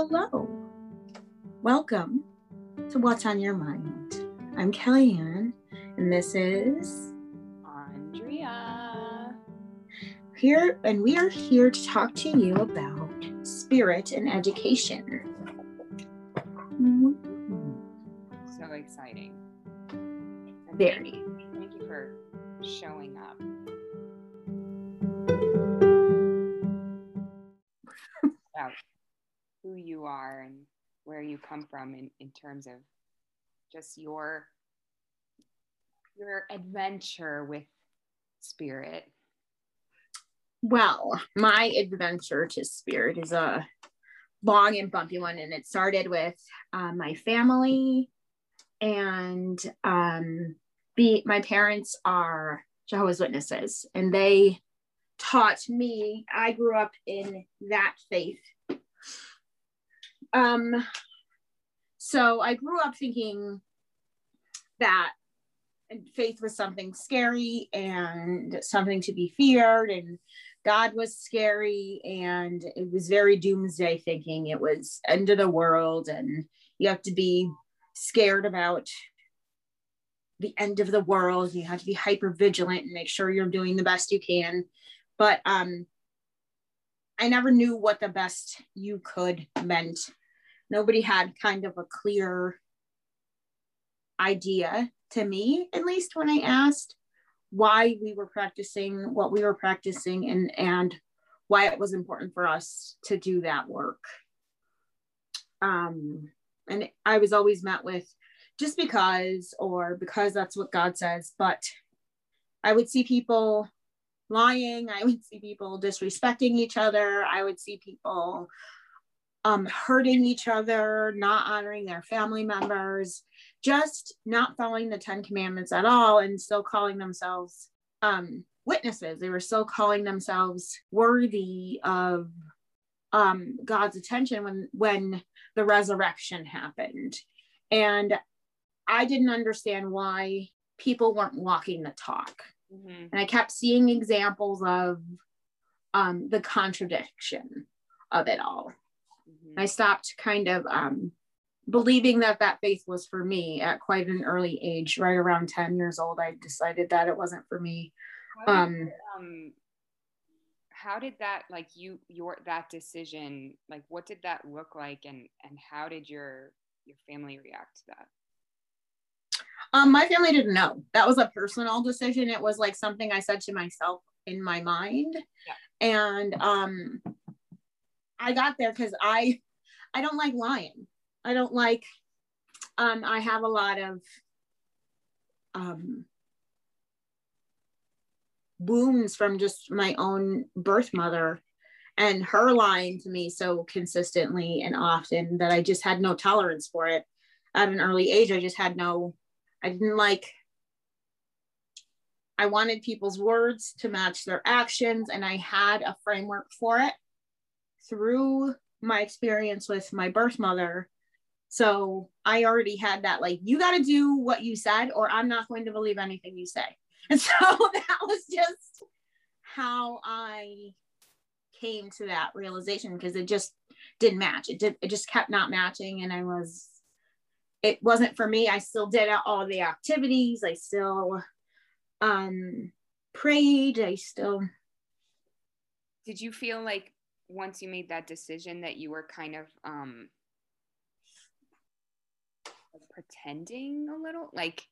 Hello. Welcome to What's on Your Mind. I'm Kellyanne, and this is Andrea. here, and we are here to talk to you about spirit and education. Mm-hmm. So exciting. Very. Are and where you come from in, in terms of just your your adventure with spirit. Well, my adventure to spirit is a long and bumpy one, and it started with uh, my family, and um, be my parents are Jehovah's Witnesses, and they taught me. I grew up in that faith. Um, so I grew up thinking that faith was something scary and something to be feared and god was scary and it was very doomsday thinking. It was end of the world and you have to be scared about the end of the world. You have to be hyper vigilant and make sure you're doing the best you can. But um i never knew what the best you could meant nobody had kind of a clear idea to me at least when i asked why we were practicing what we were practicing and and why it was important for us to do that work. Um and i was always met with just because or because that's what god says but i would see people lying. I would see people disrespecting each other. I would see people um, hurting each other, not honoring their family members, just not following the Ten Commandments at all, and still calling themselves um, witnesses. They were still calling themselves worthy of um, God's attention when when the resurrection happened, and I didn't understand why people weren't walking the talk, Mm-hmm. and I kept seeing examples of um, the contradiction of it all. Mm-hmm. I stopped kind of um, believing that that faith was for me at quite an early age. Right around 10 years old, I decided that it wasn't for me. How did, Um, um, how did that like you your that decision like what did that look like and and how did your your family react to that? Um, my family didn't know. That was a personal decision. It was like something I said to myself in my mind. And um, I got there because I I don't like lying. I don't like um I have a lot of um wounds from just my own birth mother and her lying to me so consistently and often that I just had no tolerance for it at an early age. I just had no I didn't like I wanted people's words to match their actions and I had a framework for it through my experience with my birth mother. So I already had that like you got to do what you said or I'm not going to believe anything you say. And so that was just how I came to that realization because it just didn't match. It did it just kept not matching and I was it wasn't for me. I still did all the activities. I still um prayed. I still Did you feel like once you made that decision that you were kind of um pretending a little like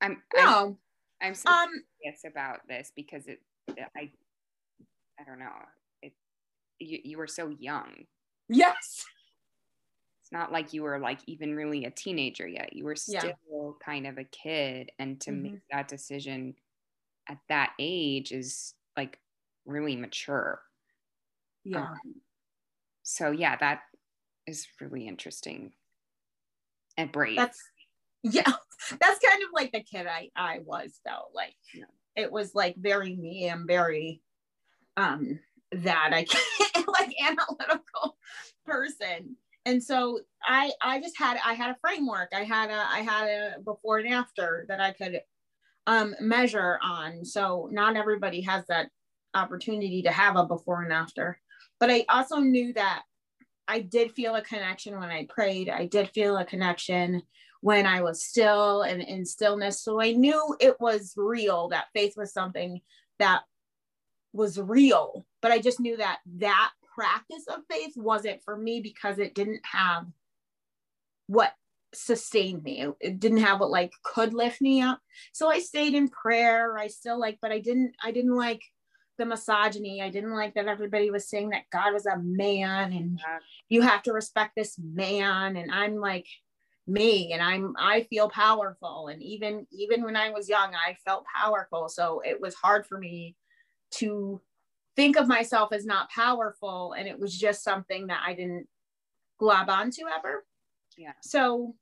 I'm I'm, no. I'm so Um curious about this because it I I don't know it you, you were so young yes. it's not like you were like even really a teenager yet you were Yeah. still kind of a kid and to Mhm. make that decision at that age is like really mature Yeah. Um, so yeah, that is really interesting and brave. that's yeah that's kind of like the kid i i was though like Yeah. it was like very me and very um that i can't like analytical person and so i i just had i had a framework i had a i had a before and after that i could um measure on so not everybody has that opportunity to have a before and after but i also knew that I did feel a connection when I prayed. I did feel a connection when I was still and in stillness. So I knew it was real, that faith was something that was real. But I just knew that that practice of faith wasn't for me because it didn't have what sustained me. It didn't have what like could lift me up. So I stayed in prayer. I still like, but I didn't, I didn't like the misogyny. I didn't like that everybody was saying that God was a man and yeah. you have to respect this man. And I'm like me and I'm I feel powerful. And even even when I was young, I felt powerful. So it was hard for me to think of myself as not powerful. And it was just something that I didn't glob onto ever. Yeah. So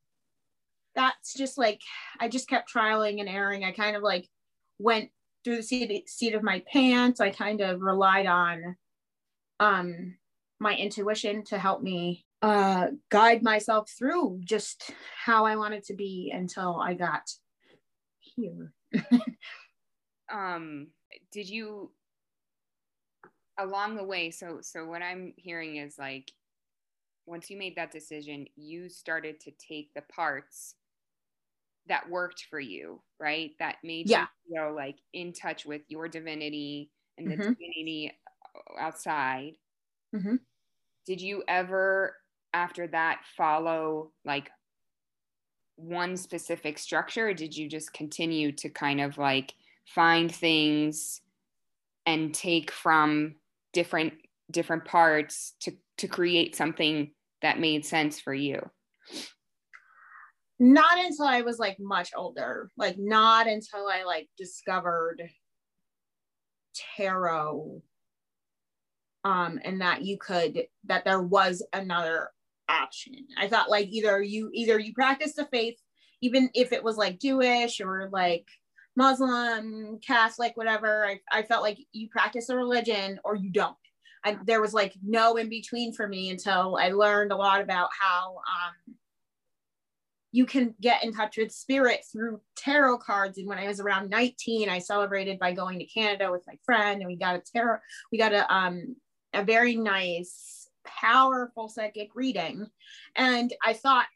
that's just like I just kept trialing and erroring. I kind of like went through the seat, seat of my pants. I kind of relied on um, my intuition to help me uh, guide myself through just how I wanted to be until I got here. um, did you along the way? So, so what I'm hearing is like, once you made that decision, you started to take the parts that worked for you, right? That made yeah. you feel like in touch with your divinity and the mm-hmm. divinity outside. Mm-hmm. Did you ever, after that, follow like one specific structure? Or did you just continue to kind of like find things and take from different different parts to to create something that made sense for you? Not until I was like much older, like not until I like discovered tarot um and that you could that there was another option. I thought like either you either you practice the faith even if it was like Jewish or like Muslim, Catholic, whatever. I, I felt like you practice a religion or you don't. I, there was like no in between for me until I learned a lot about how um, you can get in touch with spirit through tarot cards. And when I was around 19, I celebrated by going to Canada with my friend, and we got a tarot, we got a um a very nice, powerful psychic reading. And I thought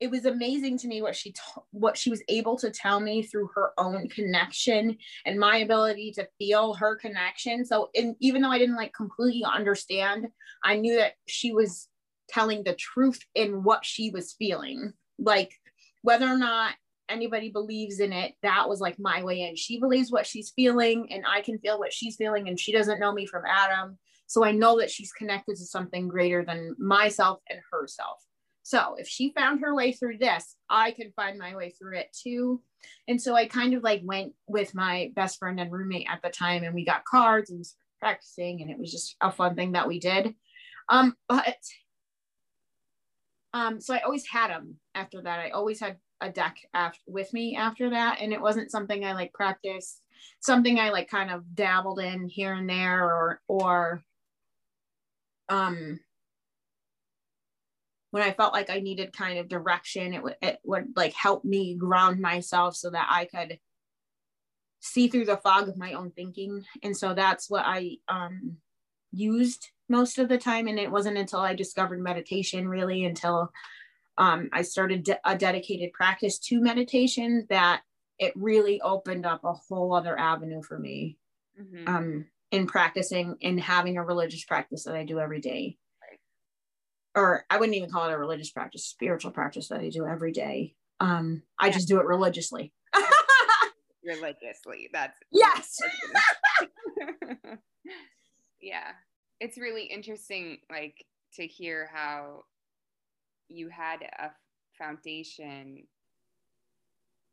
it was amazing to me what she what she was able to tell me through her own connection and my ability to feel her connection. So in, even though I didn't like completely understand, I knew that she was telling the truth in what she was feeling like whether or not anybody believes in it that was like my way in. She believes what she's feeling and i can feel what she's feeling and she doesn't know me from adam. So i know that she's connected to something greater than myself and herself. So if she found her way through this i can find my way through it too. And so i kind of like went with my best friend and roommate at the time and we got cards and practicing and it was just a fun thing that we did. Um but um, so I always had them after that. I always had a deck with me after that. And it wasn't something I like practiced, something I like kind of dabbled in here and there or, or, um, when I felt like I needed kind of direction, it would, it would like help me ground myself so that I could see through the fog of my own thinking. And so that's what I, um, used most of the time. And it wasn't until I discovered meditation, really, until um, I started de- a dedicated practice to meditation, that it really opened up a whole other avenue for me mm-hmm. um, in practicing and having a religious practice that I do every day. Or I wouldn't even call it a religious practice, spiritual practice that I do every day. Um, I just do it religiously. religiously. That's yes. yeah it's really interesting like to hear how you had a foundation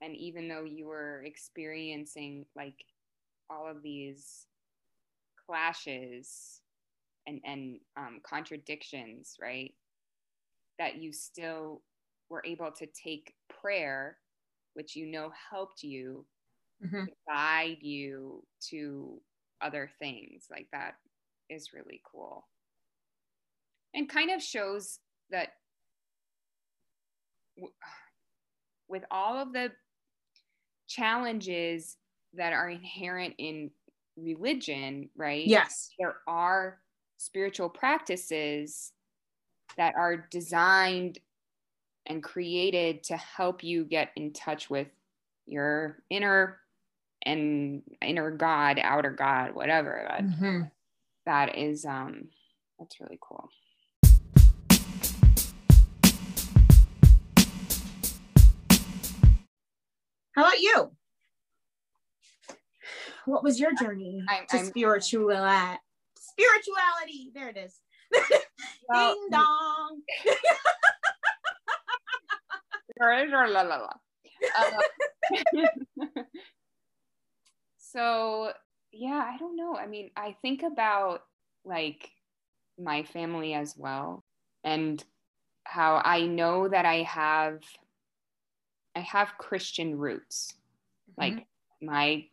and even though you were experiencing like all of these clashes and and um, contradictions right that you still were able to take prayer which you know helped you mm-hmm. guide you to other things like that is really cool and kind of shows that with all of the challenges that are inherent in religion, right? Yes. There are spiritual practices that are designed and created to help you get in touch with your inner and inner God, outer God, whatever. That, mm-hmm. that is um that's really cool. How about you? What was your journey I'm, to I'm, spirituality? Spirituality. There it is. Well, Ding dong. uh, so yeah, I don't know. I mean, I think about like my family as well and how I know that I have I have Christian roots. Mm-hmm. Like my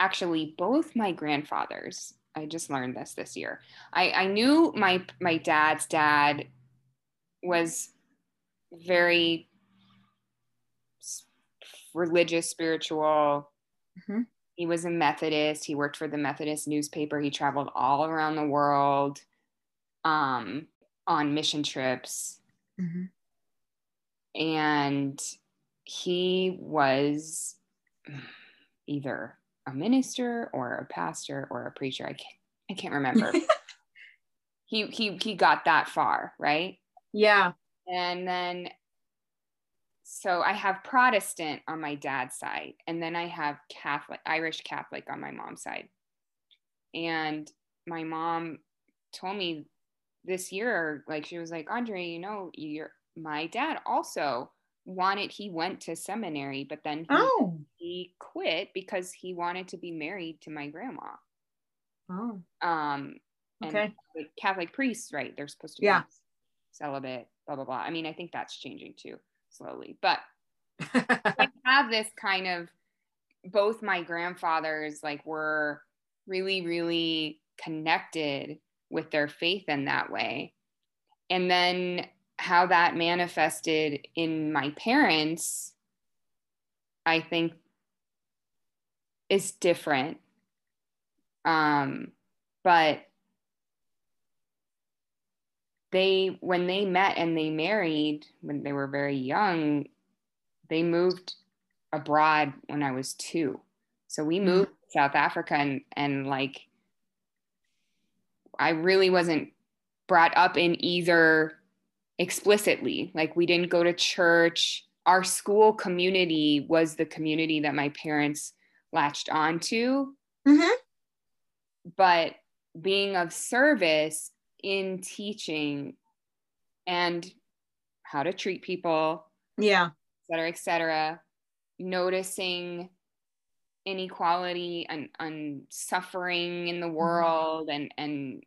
actually both my grandfathers. I just learned this this year. I I knew my my dad's dad was very religious, spiritual. Mm-hmm. He was a Methodist. He worked for the Methodist newspaper. He traveled all around the world um, on mission trips. Mm-hmm. And he was either a minister or a pastor or a preacher. I can't, I can't remember. he, he, he got that far, right? Yeah. And then, so I have Protestant on my dad's side, and then I have Catholic, Irish Catholic on my mom's side. And my mom told me this year, like, she was like, Andre, you know, you're, my dad also wanted he went to seminary but then he, oh. he quit because he wanted to be married to my grandma. Oh. Um okay. Like catholic priests right they're supposed to yeah. be celibate blah blah blah. I mean i think that's changing too slowly but I have this kind of both my grandfathers like were really really connected with their faith in that way. And then how that manifested in my parents, I think is different. Um, but they, when they met and they married when they were very young, they moved abroad when I was two. So we mm-hmm. moved to South Africa and, and like, I really wasn't brought up in either explicitly. Like we didn't go to church. Our school community was the community that my parents latched onto. Mm-hmm. But being of service in teaching and how to treat people, yeah, et cetera, et cetera, noticing inequality and, and suffering in the mm-hmm. world and and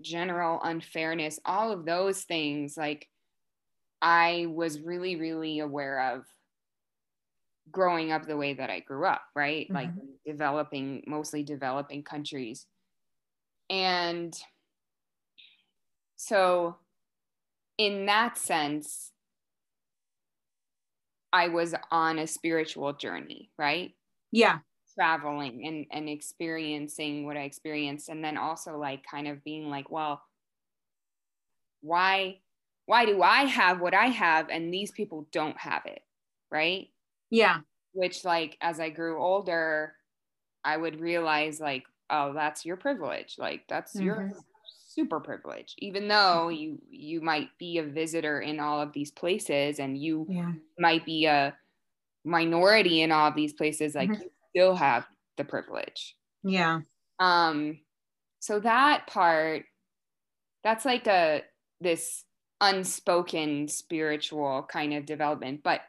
general unfairness, all of those things, like I was really, really aware of growing up the way that I grew up, right? Mm-hmm. Like developing, mostly developing countries. And so, in that sense, I was on a spiritual journey, right? Yeah traveling and and experiencing what I experienced and then also like kind of being like well why why do I have what I have and these people don't have it right yeah which like as I grew older I would realize like oh that's your privilege like that's mm-hmm. your super privilege even though you you might be a visitor in all of these places and you yeah. might be a minority in all of these places like mm-hmm. you still have the privilege. Yeah. Um so that part that's like a this unspoken spiritual kind of development but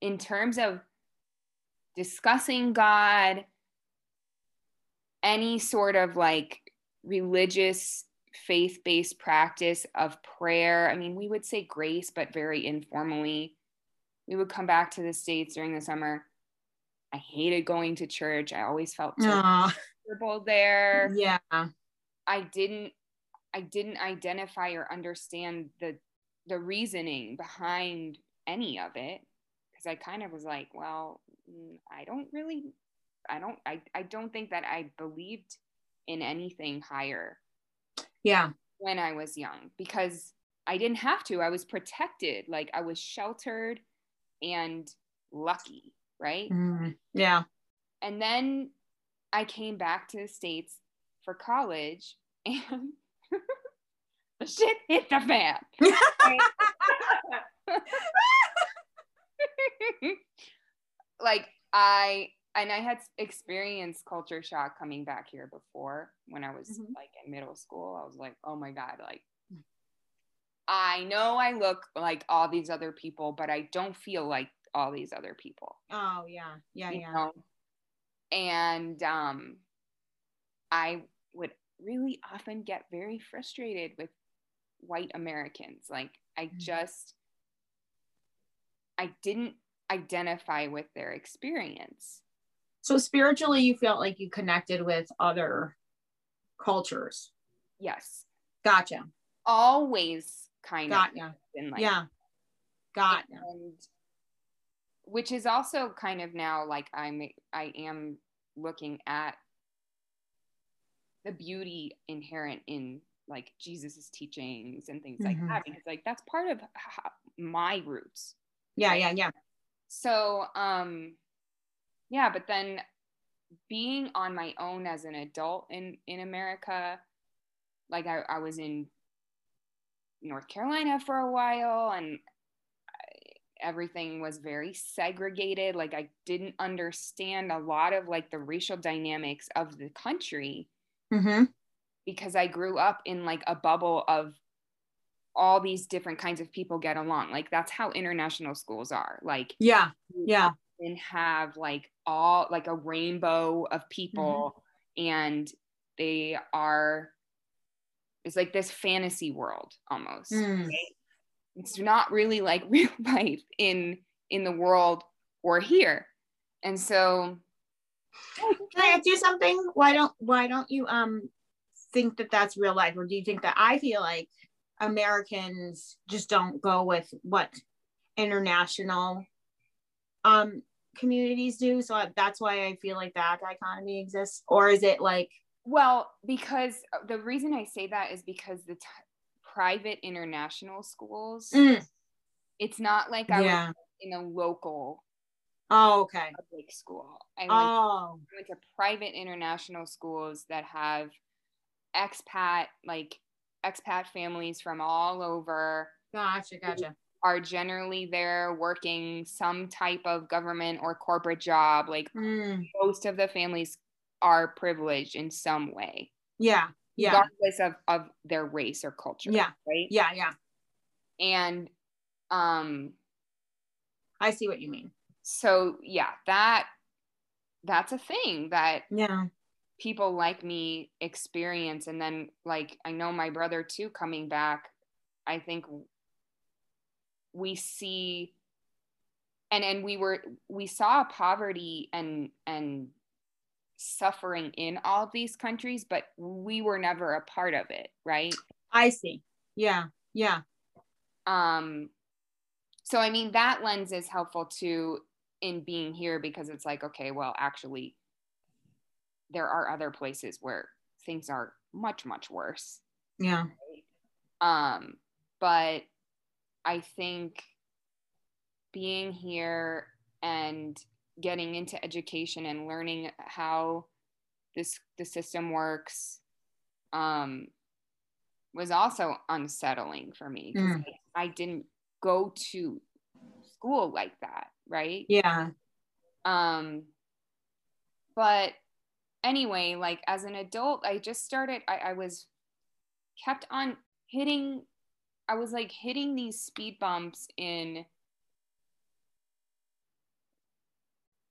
in terms of discussing God any sort of like religious faith-based practice of prayer i mean we would say grace but very informally we would come back to the states during the summer I hated going to church. I always felt comfortable there. Yeah. I didn't I didn't identify or understand the the reasoning behind any of it because I kind of was like, well, mm, I don't really I don't I, I don't think that I believed in anything higher. Yeah. When I was young because I didn't have to. I was protected. Like I was sheltered and lucky, right? Mm, yeah. And then I came back to the States for college and the shit hit the fan. like I and I had experienced culture shock coming back here before when I was mm-hmm. like in middle school. I was like, oh my God, like I know I look like all these other people, but I don't feel like all these other people. Oh yeah. Yeah, yeah. Know? And um I would really often get very frustrated with white Americans. Like I mm-hmm. just I didn't identify with their experience. So spiritually you felt like you connected with other cultures. Yes. Gotcha. Always kind Got of been like Yeah. Got and which is also kind of now like I'm I am looking at the beauty inherent in like Jesus's teachings and things mm-hmm. like that because like that's part of my roots. Yeah, right? yeah, yeah. So um yeah, but then being on my own as an adult in in America, like I, I was in North Carolina for a while and everything was very segregated like i didn't understand a lot of like the racial dynamics of the country mm-hmm. because i grew up in like a bubble of all these different kinds of people get along like that's how international schools are like yeah yeah and have like all like a rainbow of people mm-hmm. and they are it's like this fantasy world almost mm. right? It's not really like real life in in the world or here. And so can i ask you something? Why don't why don't you um think that that's real life? Or do you think that i feel like americans just don't go with what international um communities do. So that's why i feel like that dichotomy exists. Or is it like well because uh, the reason i say that is because the t- private international schools mm. it's not like i yeah. was in a local oh okay public school i went, oh. Went to private international schools that have expat like expat families from all over gotcha gotcha are generally there working some type of government or corporate job. Like mm. most of the families are privileged in some way. Yeah. Yeah. Regardless of, of their race or culture. Yeah. Right. Yeah. Yeah. And um I see what you mean. So yeah, that that's a thing that yeah people like me experience and then like I know my brother too coming back I think we see and and we were we saw poverty and and suffering in all these countries but we were never a part of it right? I see. Yeah yeah. Um so i mean that lens is helpful too in being here because it's like okay well actually there are other places where things are much much worse. Yeah. Right? um but I think being here and getting into education and learning how this the system works um, was also unsettling for me because mm. I, I didn't go to school like that, right? Yeah. Um, but anyway, like as an adult, I just started. I, I was kept on hitting I was like hitting these speed bumps in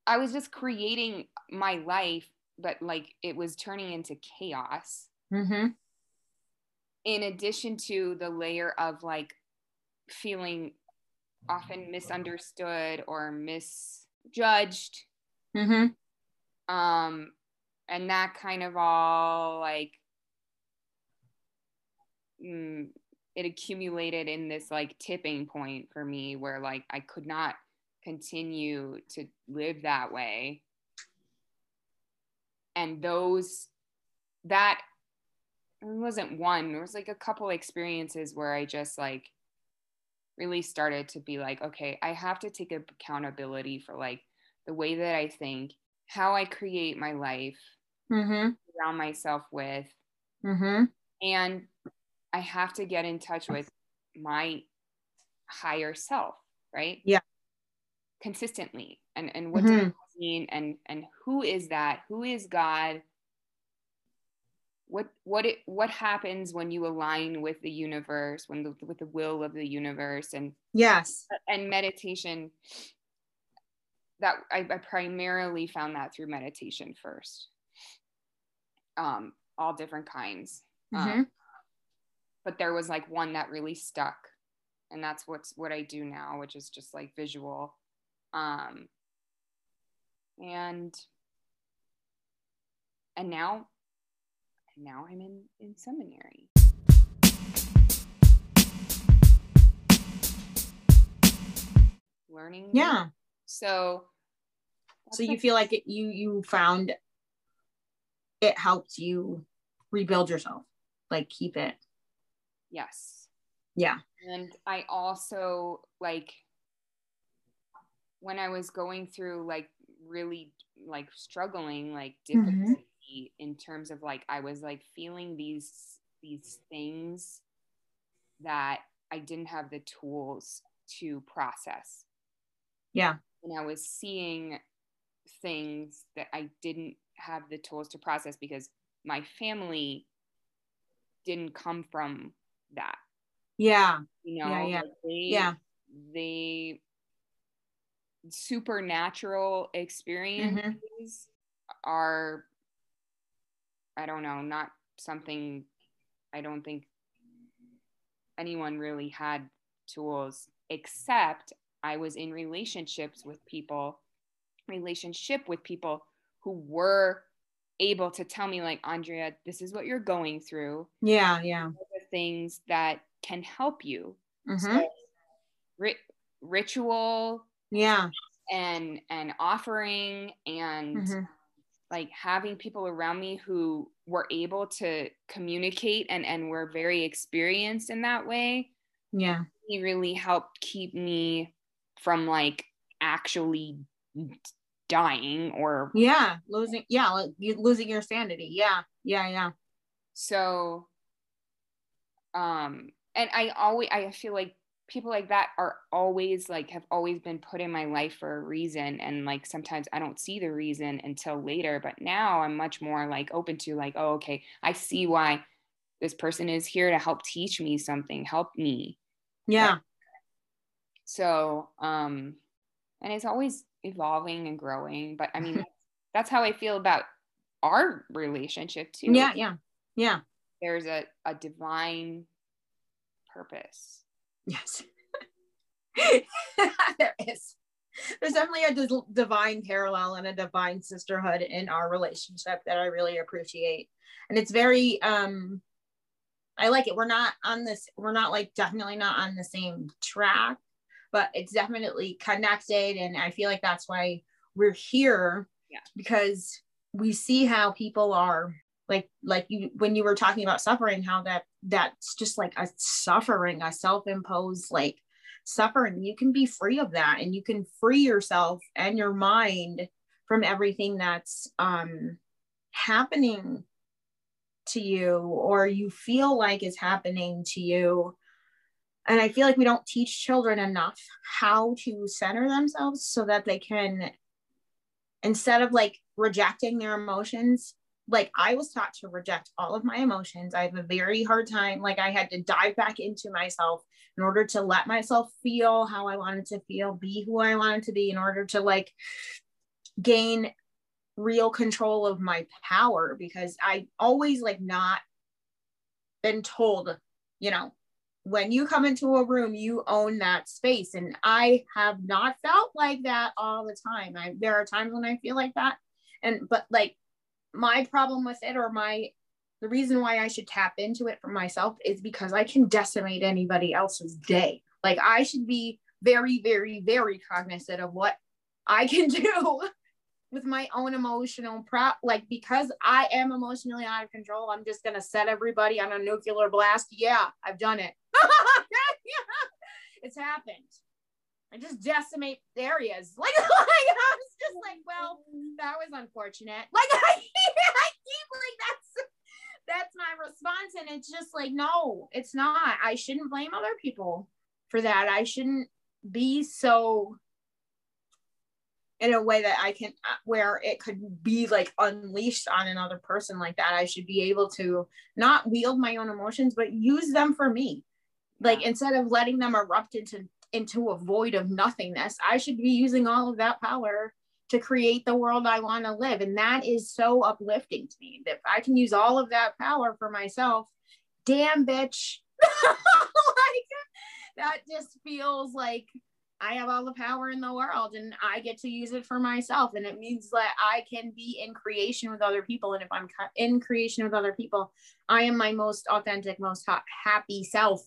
I was just creating my life, but like it was turning into chaos. Mm-hmm. In addition to the layer of like feeling often misunderstood or misjudged. Mm-hmm. Um, and that kind of all like mm, it accumulated in this like tipping point for me where like I could not continue to live that way. And those that wasn't one, there was like a couple experiences where I just like really started to be like, okay, I have to take accountability for like the way that I think, how I create my life, mm-hmm. around myself with. Mm-hmm. And I have to get in touch with my higher self, right? Yeah. Consistently. And and what mm-hmm. does it mean? And and who is that? Who is God? What what it what happens when you align with the universe, when the, with the will of the universe, and yes, and meditation. That I, I primarily found that through meditation first. Um, all different kinds. Mm-hmm. Um, but there was like one that really stuck and that's what's what i do now which is just like visual um and and now and now i'm in in seminary. Learning yeah. So so you feel like it, you you found it helped you rebuild yourself like keep it? Yes. Yeah. And i also like when i was going through like really like struggling like mm-hmm. difficulty mm-hmm. in terms of like i was like feeling these these things that i didn't have the tools to process yeah and i was seeing things that i didn't have the tools to process because my family didn't come from that. Yeah. You know, yeah, yeah. They, yeah. they supernatural experiences mm-hmm. are I don't know, not something I don't think anyone really had tools except I was in relationships with people, relationship with people who were able to tell me like andrea this is what you're going through yeah yeah the things that can help you mm-hmm. so, ri- ritual yeah. and and offering and mm-hmm. like having people around me who were able to communicate and and were very experienced in that way yeah. he really helped keep me from like actually dying or yeah losing yeah losing your sanity. Yeah yeah yeah. So um and i always i feel like people like that are always like have always been put in my life for a reason and like sometimes i don't see the reason until later but now i'm much more like open to like oh okay i see why this person is here to help teach me something help me yeah so um and it's always evolving and growing. But I mean, that's how I feel about our relationship too. Yeah, yeah, yeah. There's a, a divine purpose. Yes. there is. There's definitely a d- divine parallel and a divine sisterhood in our relationship that I really appreciate. And it's very um I like it. We're not on this, we're not like definitely not on the same track, but it's definitely connected. And I feel like that's why we're here yeah. because we see how people are like like you when you were talking about suffering how that that's just like a suffering a self-imposed like suffering. You can be free of that and you can free yourself and your mind from everything that's um happening to you or you feel like is happening to you. And i feel like we don't teach children enough how to center themselves so that they can instead of like rejecting their emotions like i was taught to reject all of my emotions i have a very hard time like i had to dive back into myself in order to let myself feel how i wanted to feel be who i wanted to be in order to like gain real control of my power because i always like not been told you know when you come into a room, you own that space. And I have not felt like that all the time. I, there are times when I feel like that. And, but like my problem with it or my, the reason why I should tap into it for myself is because I can decimate anybody else's day. Like I should be very, very, very cognizant of what I can do with my own emotional prop like because i am emotionally out of control i'm just to set everybody on a nuclear blast. Yeah i've done it. It's happened. I just decimate areas. Like, like i was just like well that was unfortunate. Like i, I keep like that's that's my response and it's just like no it's not i shouldn't blame other people for that i shouldn't be so in a way that I can, uh, where it could be like unleashed on another person like that. I should be able to not wield my own emotions, but use them for me. Like instead of letting them erupt into into a void of nothingness, I should be using all of that power to create the world I want to live. And that is so uplifting to me. That I can use all of that power for myself, damn bitch. like that just feels like I have all the power in the world and I get to use it for myself. And it means that I can be in creation with other people. And if I'm in creation with other people, I am my most authentic, most ha- happy self.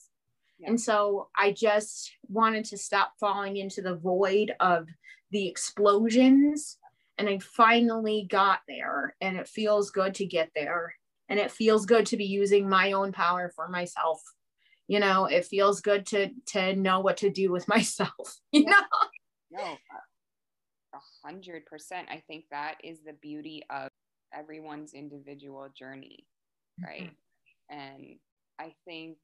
Yeah. And so I just wanted to stop falling into the void of the explosions. And I finally got there. And it feels good to get there. And it feels good to be using my own power for myself. You know it feels good to to know what to do with myself you know? No a hundred percent. I think that is the beauty of everyone's individual journey right? Mm-hmm. and i think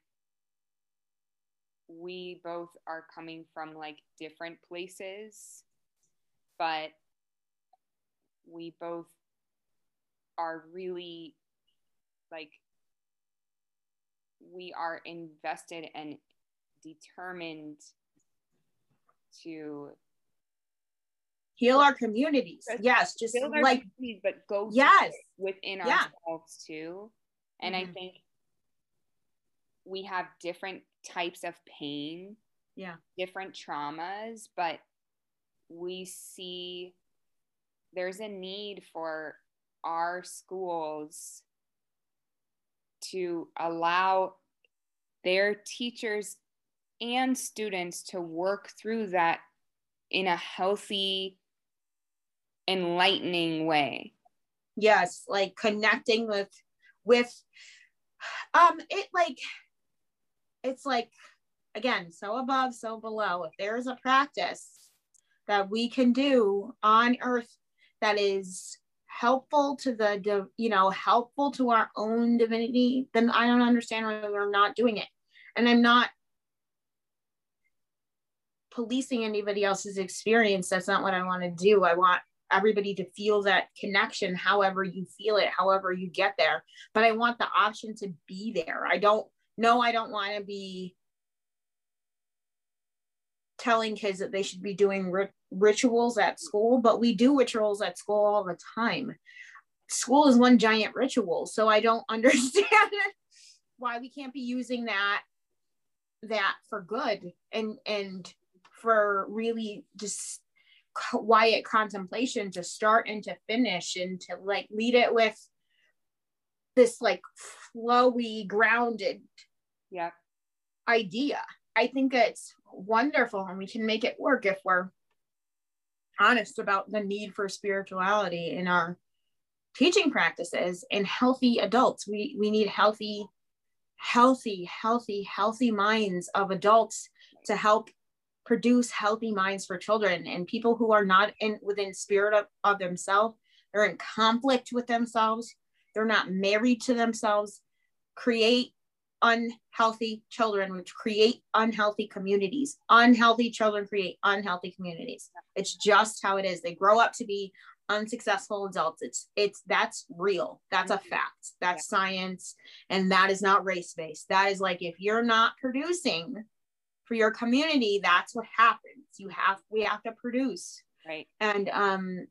we both are coming from like different places but we both are really like we are invested and determined to heal our communities. Yes, just like but go yes within yeah. ourselves too. And mm-hmm. I think we have different types of pain, yeah, different traumas, but we see there's a need for our schools to allow their teachers and students to work through that in a healthy, enlightening way. Yes, like connecting with with um it like it's like again so above so below if there is a practice that we can do on earth that is helpful to the you know helpful to our own divinity then i don't understand why we're not doing it. And i'm not policing anybody else's experience. That's not what i want to do. I want everybody to feel that connection however you feel it however you get there. But i want the option to be there. I don't know i don't want to be telling kids that they should be doing ri- rituals at school, but we do rituals at school all the time. School is one giant ritual, so I don't understand why we can't be using that that for good and and for really just quiet contemplation to start and to finish and to like lead it with this like flowy grounded yeah idea i think it's wonderful and we can make it work if we're honest about the need for spirituality in our teaching practices and healthy adults. We we need healthy healthy healthy healthy minds of adults to help produce healthy minds for children and people who are not in within spirit of, of themselves. They're in conflict with themselves. They're not married to themselves. Create unhealthy children, which create unhealthy communities. Unhealthy children create unhealthy communities. It's just how it is. They grow up to be unsuccessful adults. It's it's that's real. That's a mm-hmm. fact. That's yeah. science, and that is not race based. That is like if you're not producing for your community, that's what happens. You have we have to produce. Right. And um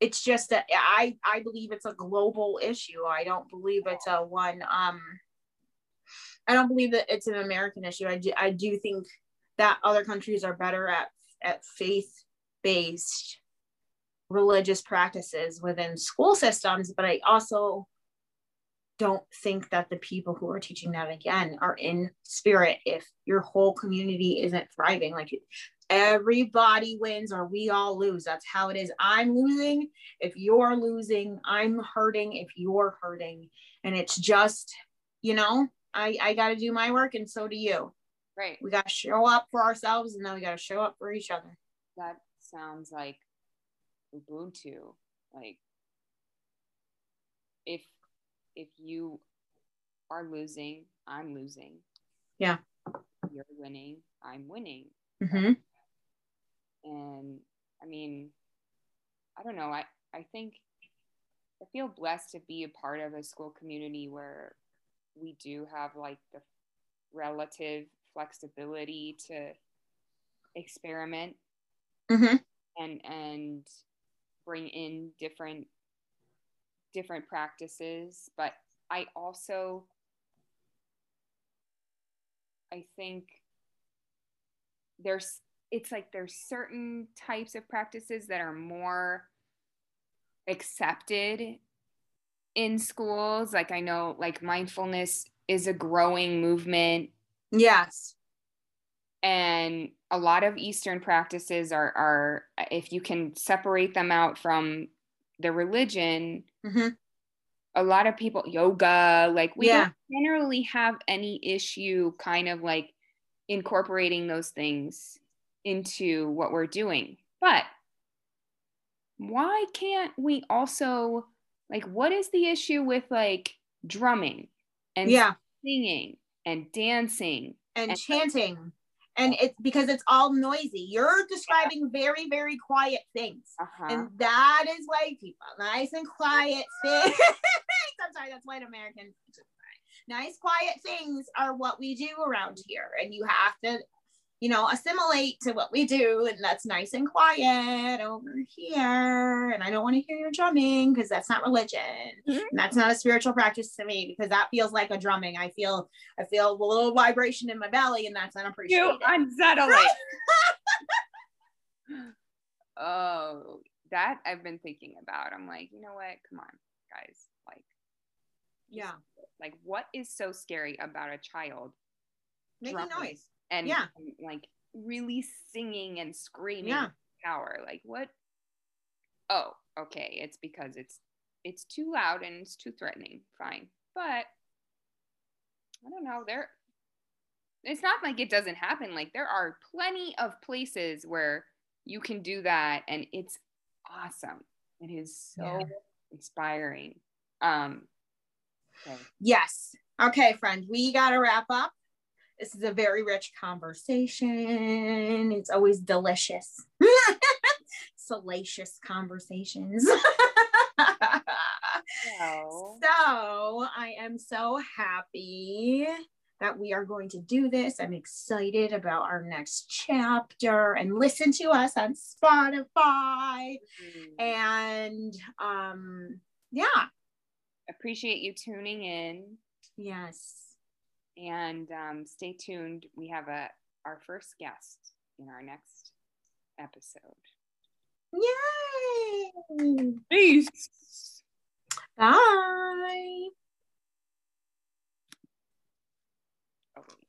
it's just that I I believe it's a global issue. I don't believe it's a one um I don't believe that it's an American issue. I do, I do think that other countries are better at at faith based religious practices within school systems, but I also don't think that the people who are teaching that again are in spirit if your whole community isn't thriving like everybody wins or we all lose. That's how it is. I'm losing if you're losing. I'm hurting if you're hurting. And it's just, you know, I, I got to do my work and so do you. Right. We got to show up for ourselves and then we got to show up for each other. That sounds like Ubuntu. Like if if you are losing, I'm losing. Yeah. You're winning, I'm winning. Mm-hmm. And I mean, I don't know. I, I think I feel blessed to be a part of a school community where we do have like the relative flexibility to experiment Mm-hmm. and and bring in different different practices but i also i think there's it's like there's certain types of practices that are more accepted in schools like i know like mindfulness is a growing movement Yes. and a lot of eastern practices are are if you can separate them out from the religion Mm-hmm. a lot of people yoga like we Yeah. don't generally have any issue kind of like incorporating those things into what we're doing but why can't we also like what is the issue with like drumming and Yeah. singing and dancing And, And- chanting. And it's because it's all noisy. You're describing very, very quiet things. uh-huh And that is white people. Nice and quiet things. I'm sorry, that's white American. Nice, quiet things are what we do around here. And you have to, you know, assimilate to what we do. And that's nice and quiet over here. And I don't want to hear your drumming because that's not religion. Mhm. And that's not a spiritual practice to me because that feels like a drumming. I feel I feel a little vibration in my belly and that's you unappreciated. unsettle it oh that i've been thinking about i'm like you know what come on guys like yeah. like what is so scary about a child Making noise. And, Yeah. like really singing and screaming Yeah. power like what oh okay it's because it's it's too loud and it's too threatening fine but i don't know there it's not like it doesn't happen like there are plenty of places where you can do that and it's awesome it is so Yeah. inspiring um okay. Yes. Okay, friend, we got to wrap up. This is a very rich conversation. It's always delicious, salacious conversations. so so I am so happy that we are going to do this. I'm excited about our next chapter and listen to us on Spotify. mm, And um, yeah, appreciate you tuning in yes and um, stay tuned. We have a our first guest in our next episode. Yay! Peace. Bye. Oh,